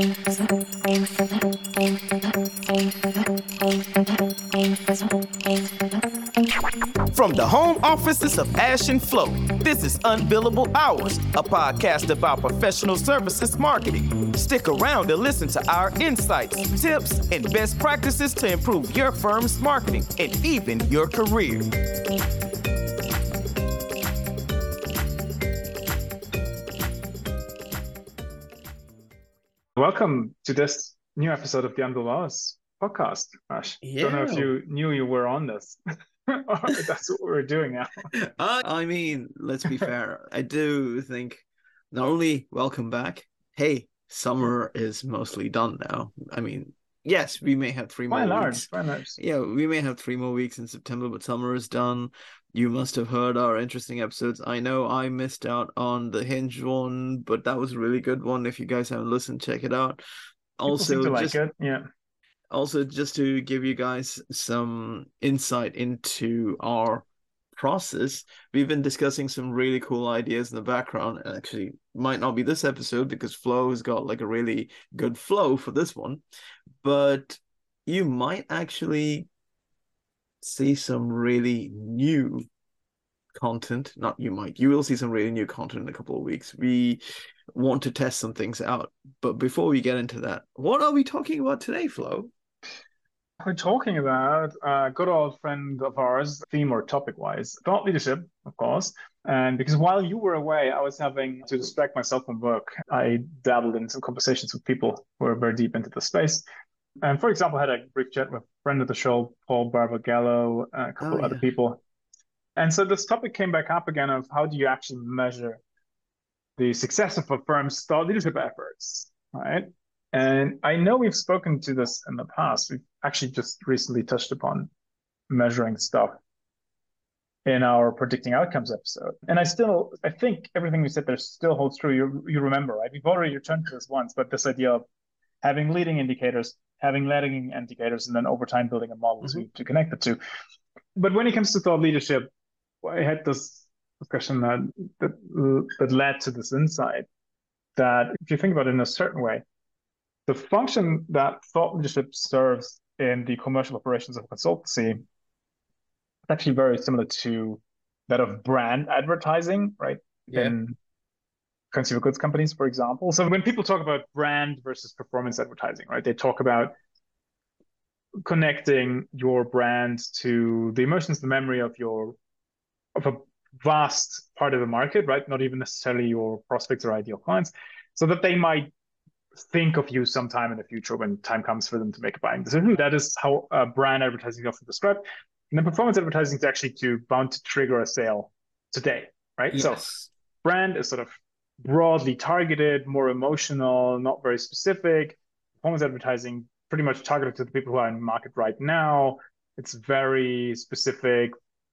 From the home offices of Ash and Flo, this is Unbillable Hours, a podcast about professional services marketing. Stick around to listen to our insights, tips, and best practices to improve your firm's marketing and even your career. Welcome to this new episode of the Unbillable Hours podcast, Ash. Yeah. Don't know if you knew you were on this. That's what we're doing now. I, I mean, let's be fair. I do think not only welcome back, hey, summer is mostly done now. I mean, yes, we may have three By more weeks. large, by large. Yeah, we may have three more weeks in September, but summer is done. You must have heard our interesting episodes. I know I missed out on the Hinge one, but that was a really good one. If you guys haven't listened, check it out. People Also, like just it. Yeah. also just to give you guys some insight into our process we've been discussing some really cool ideas in the background and actually might not be this episode because Flo has got like a really good flow for this one but you might actually see some really new content not you might you will see some really new content in a couple of weeks we want to test some things out but before we get into that what are we talking about today flo We're talking about a good old friend of ours, theme or topic wise, thought leadership, of course. And because while you were away, I was having to distract myself from work. I dabbled in some conversations with people who are very deep into the space. And for example, I had a brief chat with a friend of the show, Paul Barbagallo, a couple Oh, of other yeah. people. And so this topic came back up again of how do you actually measure the success of a firm's thought leadership efforts, right? And I know we've spoken to this in the past. We've actually just recently touched upon measuring stuff in our predicting outcomes episode. And I still, I think everything we said there still holds true. You, you remember, right? We've already returned to this once, but this idea of having leading indicators, having lagging indicators, and then over time building a model to, mm-hmm. to connect the two. But when it comes to thought leadership, I had this discussion that, that, that led to this insight that if you think about it in a certain way, the function that thought leadership serves in the commercial operations of consultancy is actually very similar to that of brand advertising, right? Yeah. In consumer goods companies, for example. So when people talk about brand versus performance advertising, right, they talk about connecting your brand to the emotions, the memory of your of a vast part of the market, right? Not even necessarily your prospects or ideal clients, so that they might think of you sometime in the future when time comes for them to make a buying decision. That is how uh, brand advertising is often described. And then performance advertising is actually to bound to trigger a sale today, right? So brand is sort of broadly targeted, more emotional, not very specific. Performance advertising pretty much targeted to the people who are in the market right now. It's very specific,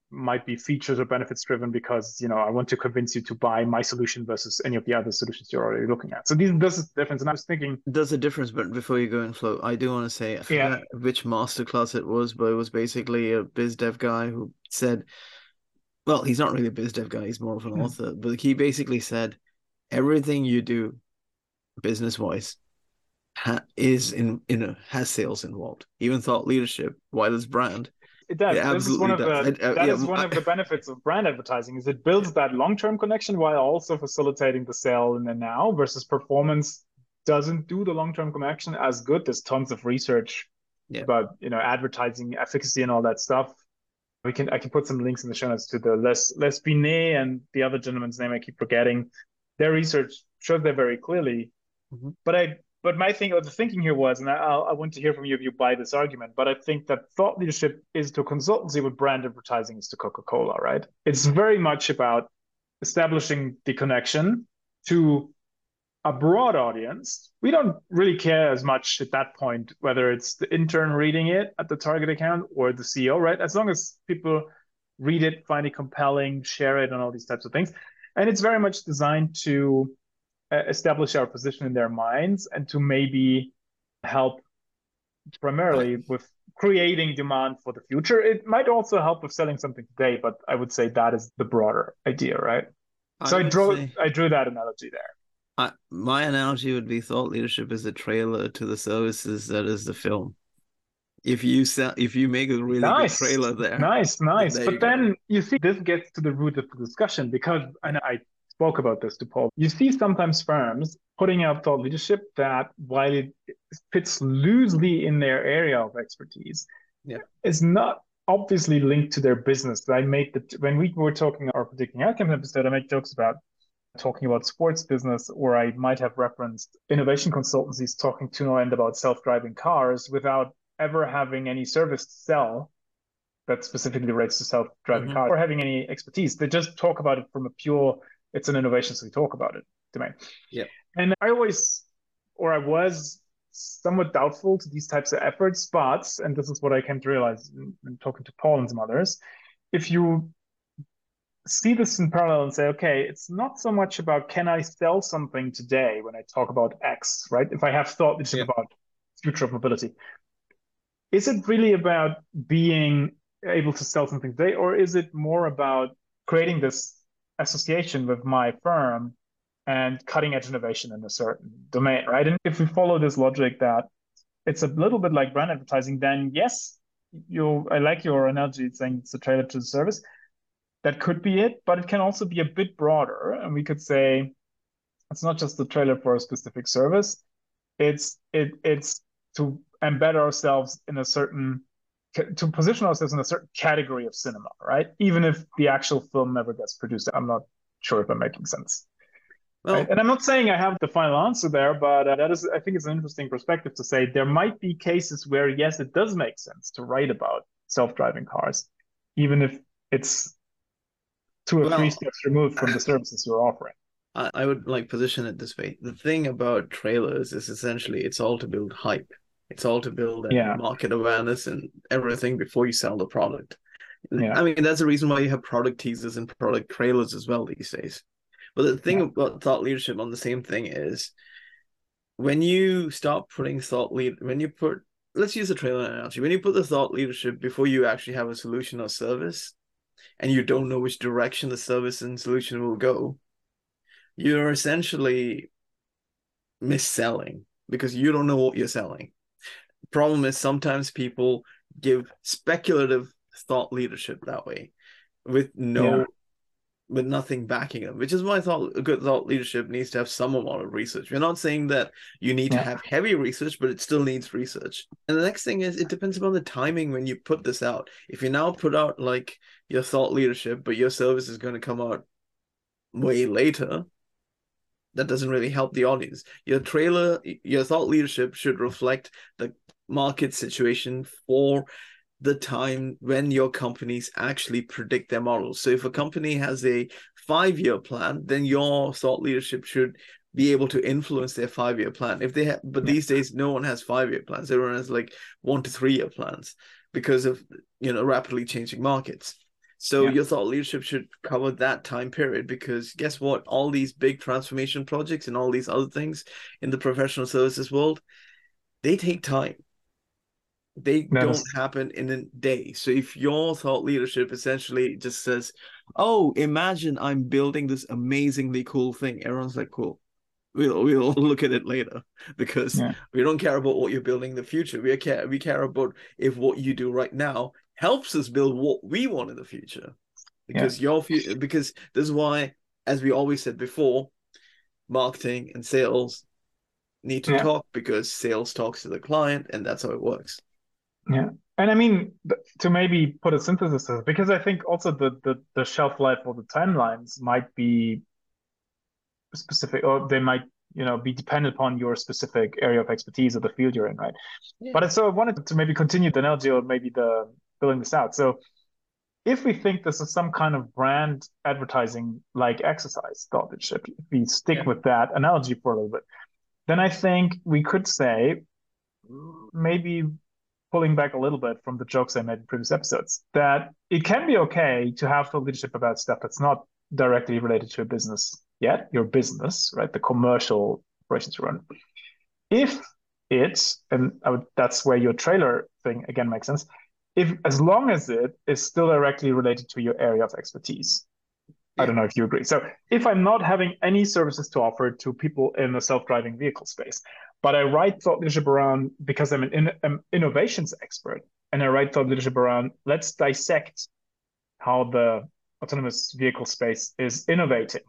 might be features or benefits driven because you know I want to convince you to buy my solution versus any of the other solutions you're already looking at. So these this is the difference. And I was thinking, there's a difference but before you go in Flo i do want to say i Yeah. which masterclass it was but it was basically a biz dev guy who said well he's not really a biz dev guy he's more of an Hmm. author but he basically said everything you do business wise ha- is in in a, has sales involved even thought leadership while it's brand It does. It this is one of the does. I- uh, that yeah, is one I- of the benefits of brand advertising is it builds that long-term connection while also facilitating the sale in the now versus performance doesn't do the long-term connection as good. There's tons of research Yeah. about you know advertising efficacy and all that stuff. We can I can put some links in the show notes to the Les Les Binet and the other gentleman's name I keep forgetting. Their research shows that very clearly. Mhm. But I but my thing, or the thinking here was, and I, I want to hear from you if you buy this argument, but I think that thought leadership is to consultancy what brand advertising is to Coca Cola, right? It's very much about establishing the connection to a broad audience. We don't really care as much at that point whether it's the intern reading it at the target account or the CEO, right? As long as people read it, find it compelling, share it, and all these types of things. And it's very much designed to uh, establish our position in their minds and to maybe help primarily with creating demand for the future. It might also help with selling something today, but I would say that is the broader idea, right? So I drew say- I drew that analogy there. I, my analogy would be thought leadership is a trailer to the services that is the film. If you sell, if you make a really nice. good trailer there, nice, nice. there But you go. then you see, this gets to the root of the discussion because, and I spoke about this to Paul. You see sometimes firms putting out thought leadership that, while it fits loosely in their area of expertise, Yeah. is not obviously linked to their business. I made the when we were talking our predicting outcomes episode, I made jokes about talking about sports business, or I might have referenced innovation consultancies talking to no end about self-driving cars without ever having any service to sell that specifically relates to self-driving Mhm. cars or having any expertise. They just talk about it from a pure, it's an innovation, so we talk about it domain. Yeah. And I always, or I was somewhat doubtful to these types of efforts, but, and this is what I came to realize in, in talking to Paul and some others, if you see this in parallel and say, okay, it's not so much about can I sell something today when I talk about X, right? If I have thought Yeah. about future of mobility, is it really about being able to sell something today, or is it more about creating this association with my firm and cutting edge innovation in a certain domain, right? And if we follow this logic that it's a little bit like brand advertising, then yes, you I like your analogy saying it's a trailer to the service. That could be it, but it can also be a bit broader. And we could say it's not just the trailer for a specific service. It's it it's to embed ourselves in a certain to position ourselves in a certain category of cinema, right? Even if the actual film never gets produced. I'm not sure if I'm making sense. Well, Right? And I'm not saying I have the final answer there, but uh, that is, I think, it's an interesting perspective to say there might be cases where yes, it does make sense to write about self-driving cars, even if it's two or Well- three steps removed from the services you're offering. I, I would like position it this way. The thing about trailers is essentially it's all to build hype. It's all to build Yeah. market awareness and everything before you sell the product. Yeah. I mean, that's the reason why you have product teasers and product trailers as well these days. But the thing Yeah. about thought leadership on the same thing is when you start putting thought lead when you put let's use a trailer analogy. When you put the thought leadership before you actually have a solution or service and you don't know which direction the service and solution will go, you're essentially mis-selling because you don't know what you're selling. Problem is sometimes people give speculative thought leadership that way with no Yeah. with nothing backing them, which is why I thought a good thought leadership needs to have some amount of research. We're not saying that you need Yeah. to have heavy research, but it still needs research. And the next thing is it depends upon the timing when you put this out. If you now put out like your thought leadership, but your service is going to come out way later, that doesn't really help the audience. Your trailer, your thought leadership should reflect the market situation for the time when your companies actually predict their models. So if a company has a five year plan, then your thought leadership should be able to influence their five year plan. If they have, but Yeah. these days, no one has five year plans. Everyone has like one to three year plans because of you know rapidly changing markets. So Yeah. your thought leadership should cover that time period because guess what? All these big transformation projects and all these other things in the professional services world, they take time. They don't happen in a day. So if your thought leadership essentially just says, "Oh, imagine I'm building this amazingly cool thing," everyone's like, "Cool." We'll we'll look at it later because Yeah. we don't care about what you're building in the future. We care we care about if what you do right now helps us build what we want in the future. Because your future because this is why, as we always said before, marketing and sales need to Yeah. talk because sales talks to the client and that's how it works. Yeah. And I mean, to maybe put a synthesis to it, because I think also the, the, the shelf life or the timelines might be specific, or they might, you know, be dependent upon your specific area of expertise or the field you're in, right? Yeah. But so I wanted to maybe continue the analogy or maybe the building this out. So if we think this is some kind of brand advertising like exercise thought leadership, if we stick Yeah. with that analogy for a little bit, then I think we could say mm, maybe pulling back a little bit from the jokes I made in previous episodes, that it can be okay to have thought leadership about stuff that's not directly related to your business yet, your business, right? The commercial operations you run. If it's, and would, that's where your trailer thing again makes sense. If as long as it is still directly related to your area of expertise, I don't know if you agree. So if I'm not having any services to offer to people in the self-driving vehicle space, but I write thought leadership around because I'm an in, innovations expert, and I write thought leadership around let's dissect how the autonomous vehicle space is innovating.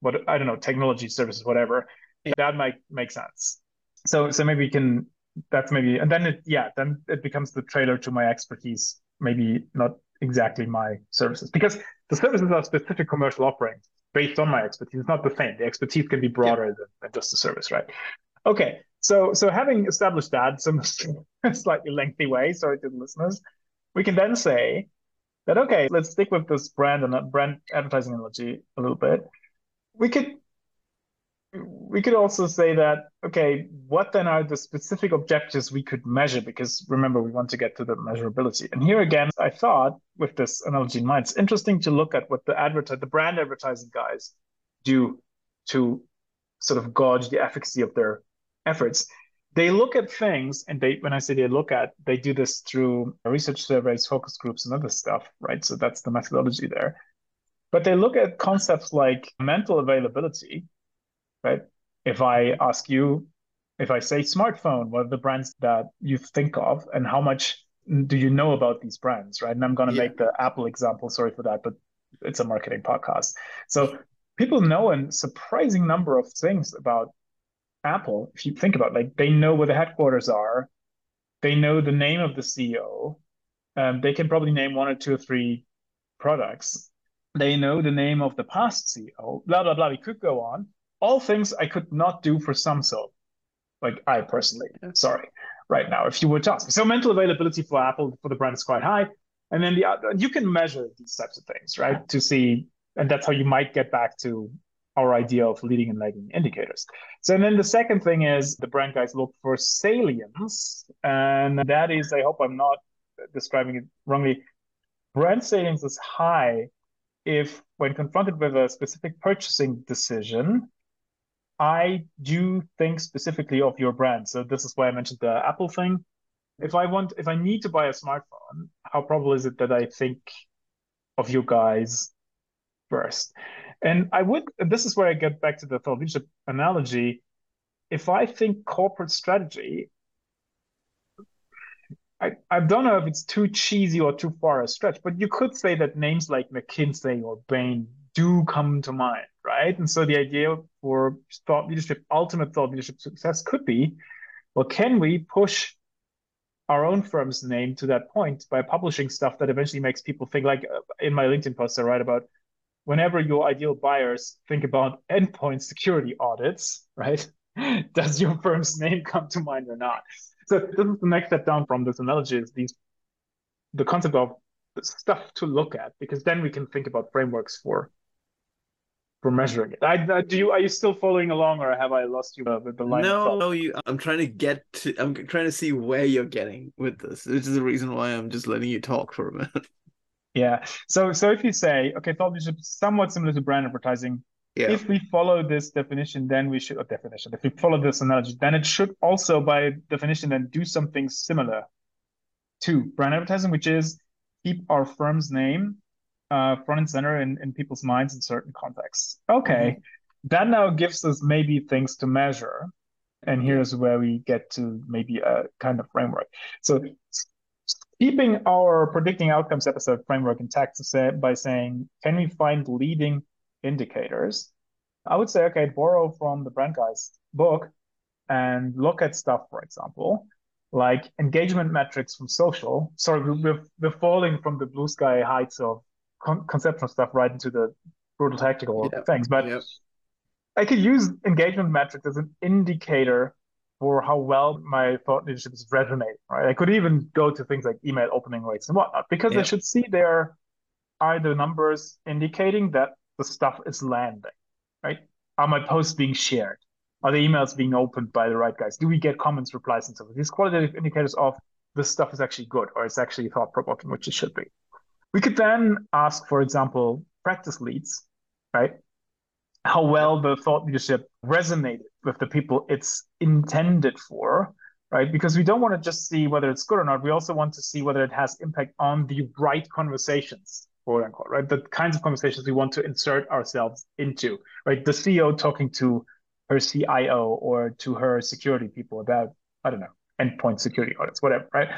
What I don't know, technology services, whatever. Yeah. That might make sense. So so maybe we can that's maybe and then it yeah then it becomes the trailer to my expertise maybe not exactly my services because the services are specific commercial offerings based on my expertise. It's not the same. The expertise can be broader yeah. than, than, just the service, right? Okay, so so having established that some slightly lengthy way, sorry to the listeners, we can then say that okay, let's stick with this brand and uh, brand advertising analogy a little bit. We could we could also say that okay what then are the specific objectives we could measure because remember we want to get to the measurability and here again i thought with this analogy in mind it's interesting to look at what the advertise the brand advertising guys do to sort of gauge the efficacy of their efforts they look at things and they when i say they look at they do this through research surveys focus groups and other stuff right so that's the methodology there but they look at concepts like mental availability right? If I ask you, if I say smartphone, what are the brands that you think of and how much do you know about these brands, right? And I'm going to yeah. make the Apple example, sorry for that, but it's a marketing podcast. So people know a surprising number of things about Apple. If you think about it, like they know where the headquarters are, they know the name of the CEO, um, they can probably name one or two or three products. They know the name of the past CEO, blah, blah, blah. We could go on all things I could not do for Samsung. Like I personally, sorry, right now, if you were to ask me. So mental availability for Apple for the brand is quite high. And then the other, you can measure these types of things, right? To see, and that's how you might get back to our idea of leading and lagging indicators. So and then the second thing is the brand guys look for salience. And that is, I hope I'm not describing it wrongly. Brand salience is high if when confronted with a specific purchasing decision, I do think specifically of your brand. So this is why I mentioned the Apple thing. If I want, if I need to buy a smartphone, how probable is it that I think of you guys first? And I would, and this is where I get back to the thought leadership analogy. If I think corporate strategy, I, I don't know if it's too cheesy or too far a stretch, but you could say that names like McKinsey or Bain do come to mind right? And so the idea for thought leadership, ultimate thought leadership success could be, well, can we push our own firm's name to that point by publishing stuff that eventually makes people think like uh, in my LinkedIn post I write about whenever your ideal buyers think about endpoint security audits, right? Does your firm's name come to mind or not? So this is the next step down from this analogy is these the concept of stuff to look at because then we can think about frameworks for for measuring it. I, I, do you are you still following along, or have I lost you uh, with the line? No, no. You. I'm trying to get to. I'm trying to see where you're getting with this. Which is the reason why I'm just letting you talk for a minute. Yeah. So so if you say okay, thought leadership is somewhat similar to brand advertising. Yeah. If we follow this definition, then we should a definition. If we follow this analogy, then it should also, by definition, then do something similar to brand advertising, which is keep our firm's name uh, front and center in, in people's minds in certain contexts. Okay, mm-hmm. that now gives us maybe things to measure. And here's where we get to maybe a kind of framework. So keeping our predicting outcomes episode framework intact to say, by saying, can we find leading indicators? I would say, okay, borrow from the brand guys book and look at stuff, for example, like engagement metrics from social. Sorry, we're, we're falling from the blue sky heights of con- conceptual stuff right into the brutal tactical yeah. things. But. I could use engagement metrics as an indicator for how well my thought leadership is resonating. Right, I could even go to things like email opening rates and whatnot because yeah. I should see there are the numbers indicating that the stuff is landing. Right, are my posts being shared? Are the emails being opened by the right guys? Do we get comments, replies, and so on? These qualitative indicators of this stuff is actually good or it's actually thought provoking, which it should be. We could then ask, for example, practice leads, right? How well the thought leadership resonated with the people it's intended for, right? Because we don't want to just see whether it's good or not. We also want to see whether it has impact on the right conversations quote unquote, right? The kinds of conversations we want to insert ourselves into, right? The CEO talking to her CIO or to her security people about, I don't know, endpoint security audits, whatever, right?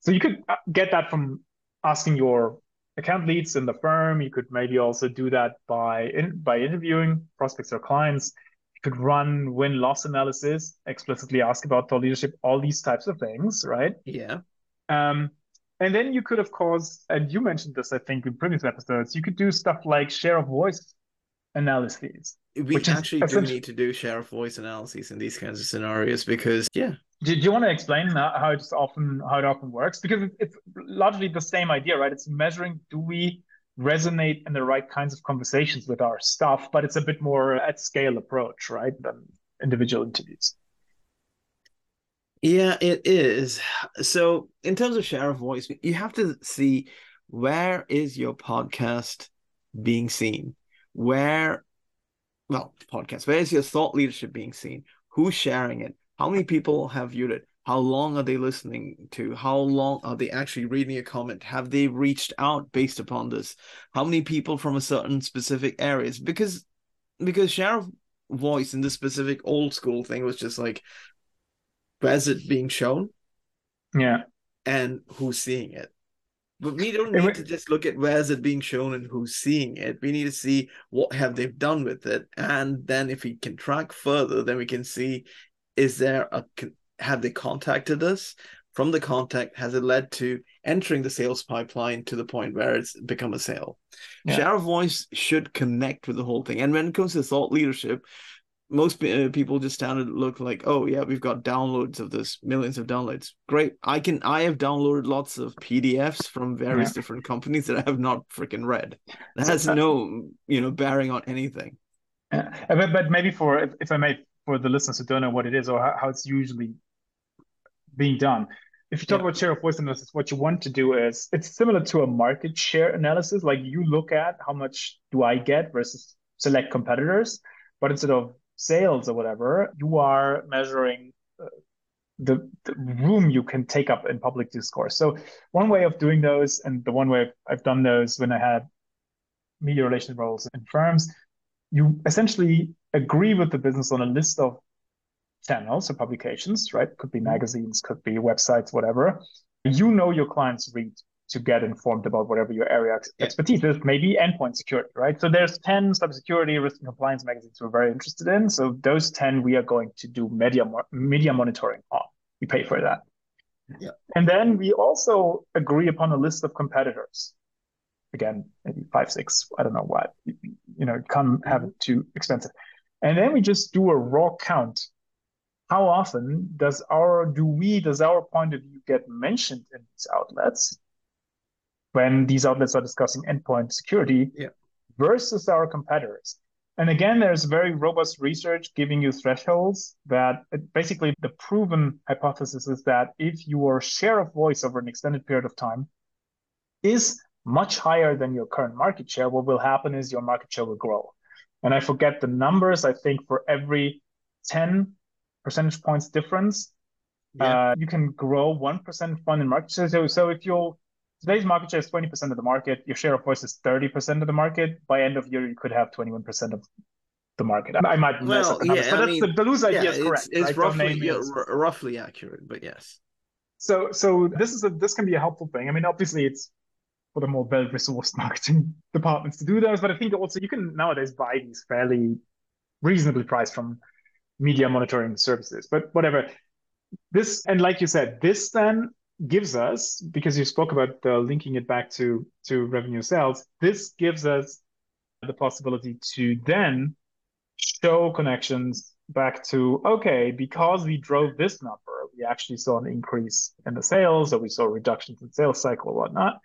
So you could uh, get that from asking your account leads in the firm. You could maybe also do that by in, by interviewing prospects or clients. You could run win loss analysis, explicitly ask about thought leadership, all these types of things, right? Yeah. Um, and then you could, of course, and you mentioned this, I think, in previous episodes, you could do stuff like share of voice analyses. We actually do need to do share of voice analyses in these kinds of scenarios because, yeah. Do, do you want to explain how it's often how it often works? Because it's largely the same idea, right? It's measuring do we resonate in the right kinds of conversations with our stuff, but it's a bit more at scale approach, right, than individual interviews. Yeah, it is. So, in terms of share of voice, you have to see where is your podcast being seen? Where, well, podcast, where is your thought leadership being seen? Who's sharing it? How many people have viewed it? How long are they listening to? How long are they actually reading a comment? Have they reached out based upon this? How many people from a certain specific areas? Because because share of voice in this specific old school thing was just like where's it being shown? Yeah. And who's seeing it. But we don't need to just look at where's it being shown and who's seeing it. We need to see what have they done with it, and then if we can track further, then we can see is there a have they contacted us? From the contact, has it led to entering the sales pipeline to the point where it's become a sale? Yeah. Share of voice should connect with the whole thing. And when it comes to thought leadership, most uh, people just stand and look like, oh yeah, we've got downloads of this, millions of downloads. Great. I can I have downloaded lots of PDFs from various yeah. different companies that I have not freaking read. That has no you know bearing on anything. Yeah. Uh, but, but maybe for if, if I may for the listeners who don't know what it is or how, how it's usually being done. If you talk yeah. about share of voice analysis, what you want to do is it's similar to a market share analysis. Like you look at how much do I get versus select competitors, but instead of sales or whatever, you are measuring uh, the, the, room you can take up in public discourse. So one way of doing those, and the one way I've, done those when I had media relations roles in firms, you essentially agree with the business on a list of channels or publications, right? Could be mm-hmm. magazines, could be websites, whatever. You know your clients read to get informed about whatever your area yeah. expertise is, maybe endpoint security, right? So there's 10 cybersecurity risk and compliance magazines we're very interested in. So those 10 we are going to do media media monitoring on. We pay for that. Yeah. And then we also agree upon a list of competitors. Again, maybe five, six, I don't know what. You, you know, can't have it too expensive. And then we just do a raw count. How often does our do we does our point of view get mentioned in these outlets? When these outlets are discussing endpoint security yeah. versus our competitors. And again, there's very robust research giving you thresholds that basically the proven hypothesis is that if your share of voice over an extended period of time is much higher than your current market share, what will happen is your market share will grow. And I forget the numbers. I think for every 10 percentage points difference, yeah. uh, you can grow 1% fund in market share. So, so if you're today's market share is 20% of the market. Your share of voice is 30% of the market. By end of year, you could have 21% of the market. I might mess well, up the numbers, yeah, but I that's mean, the, the loose idea yeah, is correct. It's, right? roughly, yeah, r- roughly accurate, but yes. So, so this is a this can be a helpful thing. I mean, obviously, it's for the more well-resourced marketing departments to do those, but I think also you can nowadays buy these fairly reasonably priced from media monitoring services. But whatever, this and like you said, this then gives us, because you spoke about uh, linking it back to, to revenue sales, this gives us the possibility to then show connections back to, okay, because we drove this number, we actually saw an increase in the sales, or we saw reductions in sales cycle or whatnot.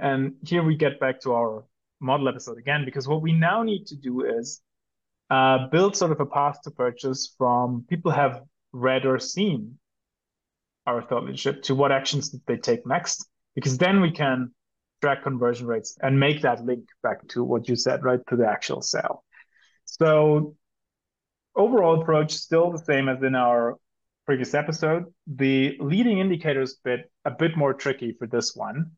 And here we get back to our model episode again, because what we now need to do is uh, build sort of a path to purchase from people have read or seen our thought leadership to what actions did they take next? Because then we can track conversion rates and make that link back to what you said right to the actual sale so overall approach still the same as in our previous episode. The leading indicators bit a bit more tricky for this one.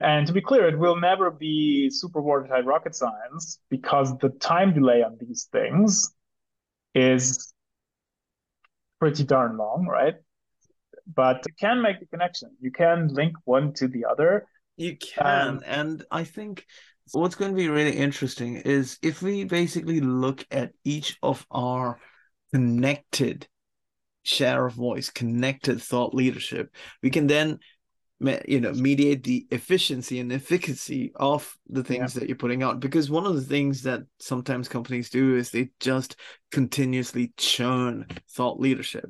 And to be clear, it will never be super watertight rocket science because the time delay on these things is pretty darn long, right? But you can make the connection. You can link one to the other. You can. Um, and I think what's going to be really interesting is if we basically look at each of our connected share of voice, connected thought leadership, we can then you know mediate the efficiency and efficacy of the things yeah. that you're putting out because one of the things that sometimes companies do is they just continuously churn thought leadership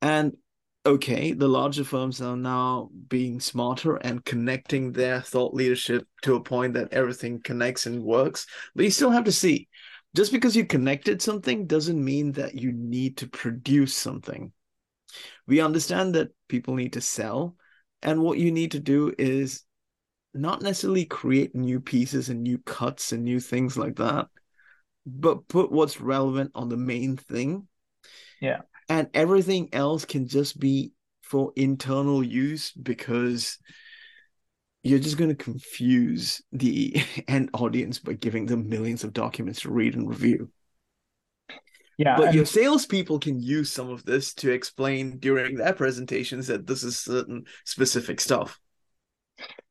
and okay the larger firms are now being smarter and connecting their thought leadership to a point that everything connects and works but you still have to see just because you connected something doesn't mean that you need to produce something we understand that people need to sell and what you need to do is not necessarily create new pieces and new cuts and new things like that, but put what's relevant on the main thing. Yeah. And everything else can just be for internal use because you're just going to confuse the end audience by giving them millions of documents to read and review. Yeah, but and... your salespeople can use some of this to explain during their presentations that this is certain specific stuff.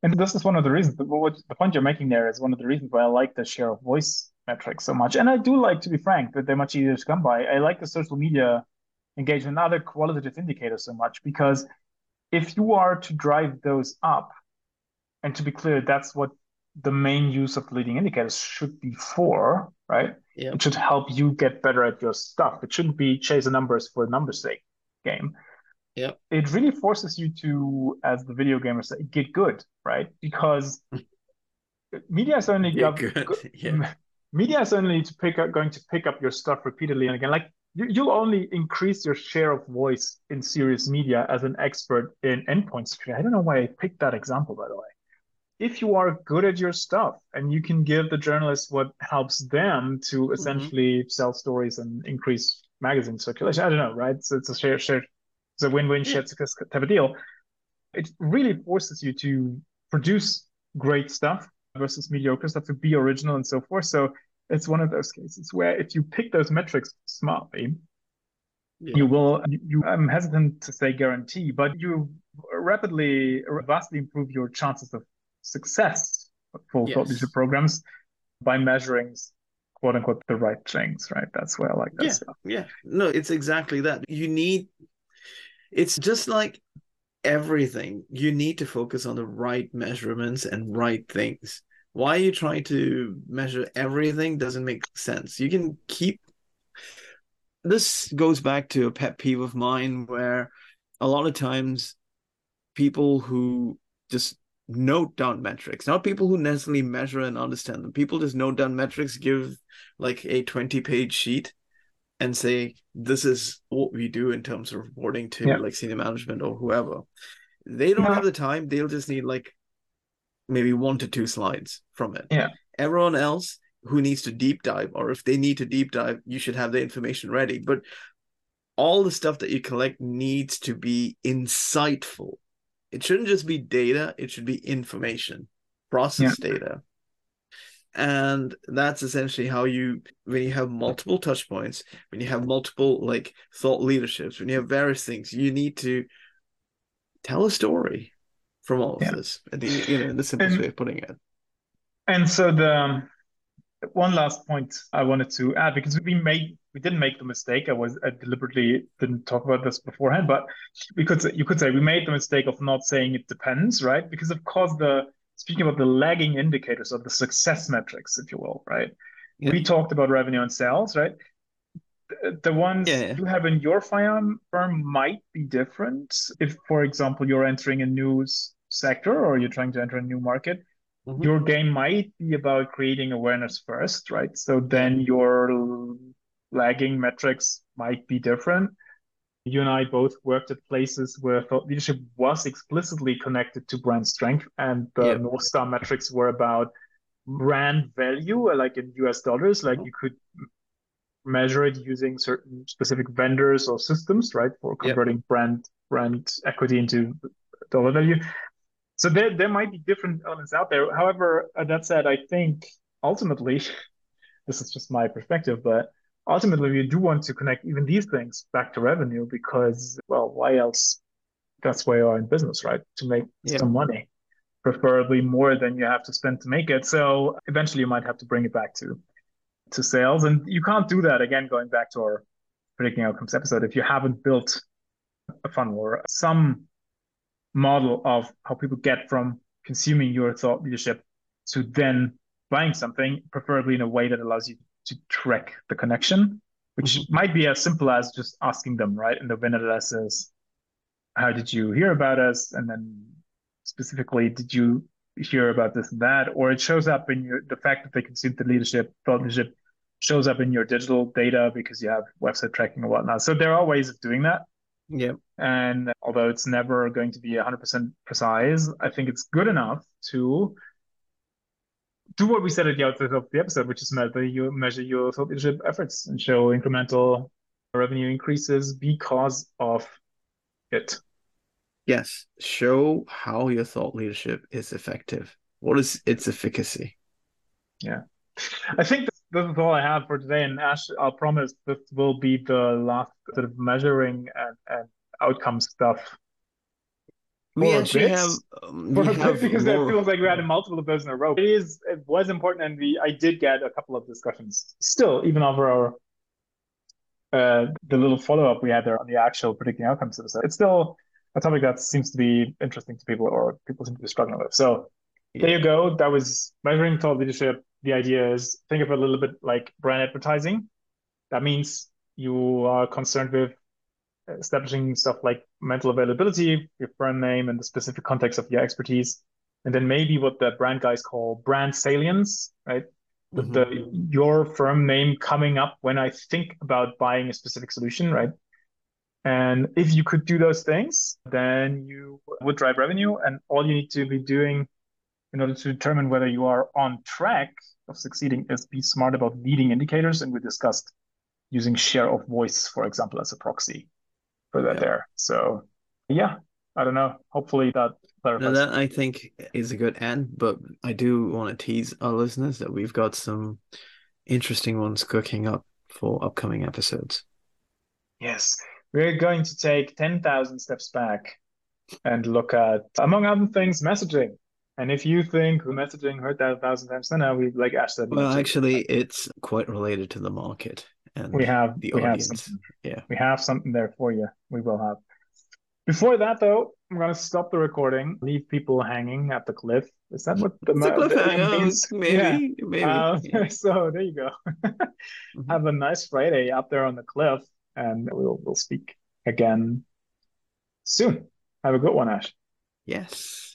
And this is one of the reasons. What the point you're making there is one of the reasons why I like the share of voice metrics so much. And I do like, to be frank, that they're much easier to come by. I like the social media engagement, other qualitative indicators so much because if you are to drive those up, and to be clear, that's what the main use of leading indicators should be for, right? Yep. It should help you get better at your stuff. It shouldn't be chase the numbers for numbers' sake game. Yeah. It really forces you to, as the video gamers say, get good, right? Because media is only get good. yeah. media is only to pick up going to pick up your stuff repeatedly and again. Like you'll only increase your share of voice in serious media as an expert in endpoint security. I don't know why I picked that example, by the way if you are good at your stuff and you can give the journalists what helps them to mm-hmm. essentially mm-hmm. sell stories and increase magazine circulation, I don't know, right? So it's a share, share, it's a win-win yeah. shared success type of deal. It really forces you to produce great stuff versus mediocre stuff to be original and so forth. So it's one of those cases where if you pick those metrics smartly, yeah. you will. You, you, I'm hesitant to say guarantee, but you rapidly, vastly improve your chances of success for yes. leadership programs by measuring quote unquote the right things, right? That's where I like that yeah, stuff. Yeah. No, it's exactly that. You need it's just like everything. You need to focus on the right measurements and right things. Why you trying to measure everything doesn't make sense. You can keep this goes back to a pet peeve of mine where a lot of times people who just note down metrics, not people who necessarily measure and understand them. People just note down metrics, give like a 20 page sheet and say, this is what we do in terms of reporting to yeah. like senior management or whoever. They don't yeah. have the time. They'll just need like maybe one to two slides from it. Yeah. Everyone else who needs to deep dive, or if they need to deep dive, you should have the information ready. But all the stuff that you collect needs to be insightful it shouldn't just be data, it should be information, process yeah. data. And that's essentially how you, when you have multiple touch points, when you have multiple like thought leaderships, when you have various things, you need to tell a story from all of yeah. this. The, you know, the simplest and, way of putting it. And so the um, one last point I wanted to add because we made we didn't make the mistake. I was I deliberately didn't talk about this beforehand, but we could you could say we made the mistake of not saying it depends, right? Because of course the speaking about the lagging indicators or the success metrics, if you will, right? Yeah. We talked about revenue and sales, right? The, the ones yeah. you have in your firm might be different. If, for example, you're entering a new sector or you're trying to enter a new market, Mm-hmm. your game might be about creating awareness first, right? So then your lagging metrics might be different. You and I both worked at places where thought leadership was explicitly connected to brand strength, and the. North Star metrics were about brand value, like in US dollars. Like you could measure it using certain specific vendors or systems, right, for converting yep. brand brand equity into dollar value. So there, there might be different elements out there. However, uh, that said, I think ultimately, this is just my perspective, but ultimately we do want to connect even these things back to revenue because, well, why else? That's why you're in business, right? To make yeah. some money, preferably more than you have to spend to make it. So eventually you might have to bring it back to to sales. And you can't do that again, going back to our predicting outcomes episode, if you haven't built a funnel or some model of how people get from consuming your thought leadership to then buying something, preferably in a way that allows you to track the connection, which mm-hmm. might be as simple as just asking them, right? And the vendor says, How did you hear about us? And then specifically, did you hear about this and that? Or it shows up in your the fact that they consume the leadership, thought leadership shows up in your digital data because you have website tracking and whatnot. So there are ways of doing that. Yeah. And although it's never going to be 100% precise, I think it's good enough to do what we said at the outset of the episode, which is measure your, measure your thought leadership efforts and show incremental revenue increases because of it. Yes. Show how your thought leadership is effective. What is its efficacy? Yeah. I think this is all I have for today. And Ash, I'll promise this will be the last sort of measuring and, and outcome stuff. We actually have, um, we have because more... it feels like we had multiple of those in a row. It is it was important, and we I did get a couple of discussions still, even over our uh, the little follow up we had there on the actual predicting outcomes episode. It's still a topic that seems to be interesting to people, or people seem to be struggling with. So yeah. there you go. That was measuring thought leadership the idea is think of it a little bit like brand advertising. That means you are concerned with establishing stuff like mental availability, your brand name, and the specific context of your expertise. And then maybe what the brand guys call brand salience, right? Mm-hmm. The your firm name coming up when I think about buying a specific solution, right? And if you could do those things, then you would drive revenue. And all you need to be doing in order to determine whether you are on track of succeeding is be smart about leading indicators. And we discussed using share of voice, for example, as a proxy for that yeah. there. So yeah, I don't know. Hopefully that clarifies. That I think is a good end, but I do want to tease our listeners that we've got some interesting ones cooking up for upcoming episodes. Yes, we're going to take 10,000 steps back and look at, among other things, messaging. And if you think the messaging heard that a thousand times, then now we like Ash said. Well, actually, it's quite related to the market and we have the we audience. Have yeah, we have something there for you. We will have. Before that, though, I'm gonna stop the recording. Leave people hanging at the cliff. Is that what the, ma- the means? Maybe, yeah. maybe. Uh, yeah. So there you go. mm-hmm. Have a nice Friday up there on the cliff, and we'll we'll speak again soon. Have a good one, Ash. Yes.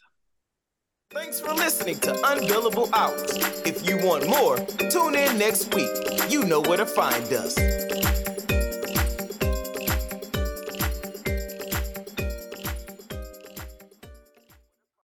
Thanks for listening to Unbillable Hours. If you want more, tune in next week. You know where to find us.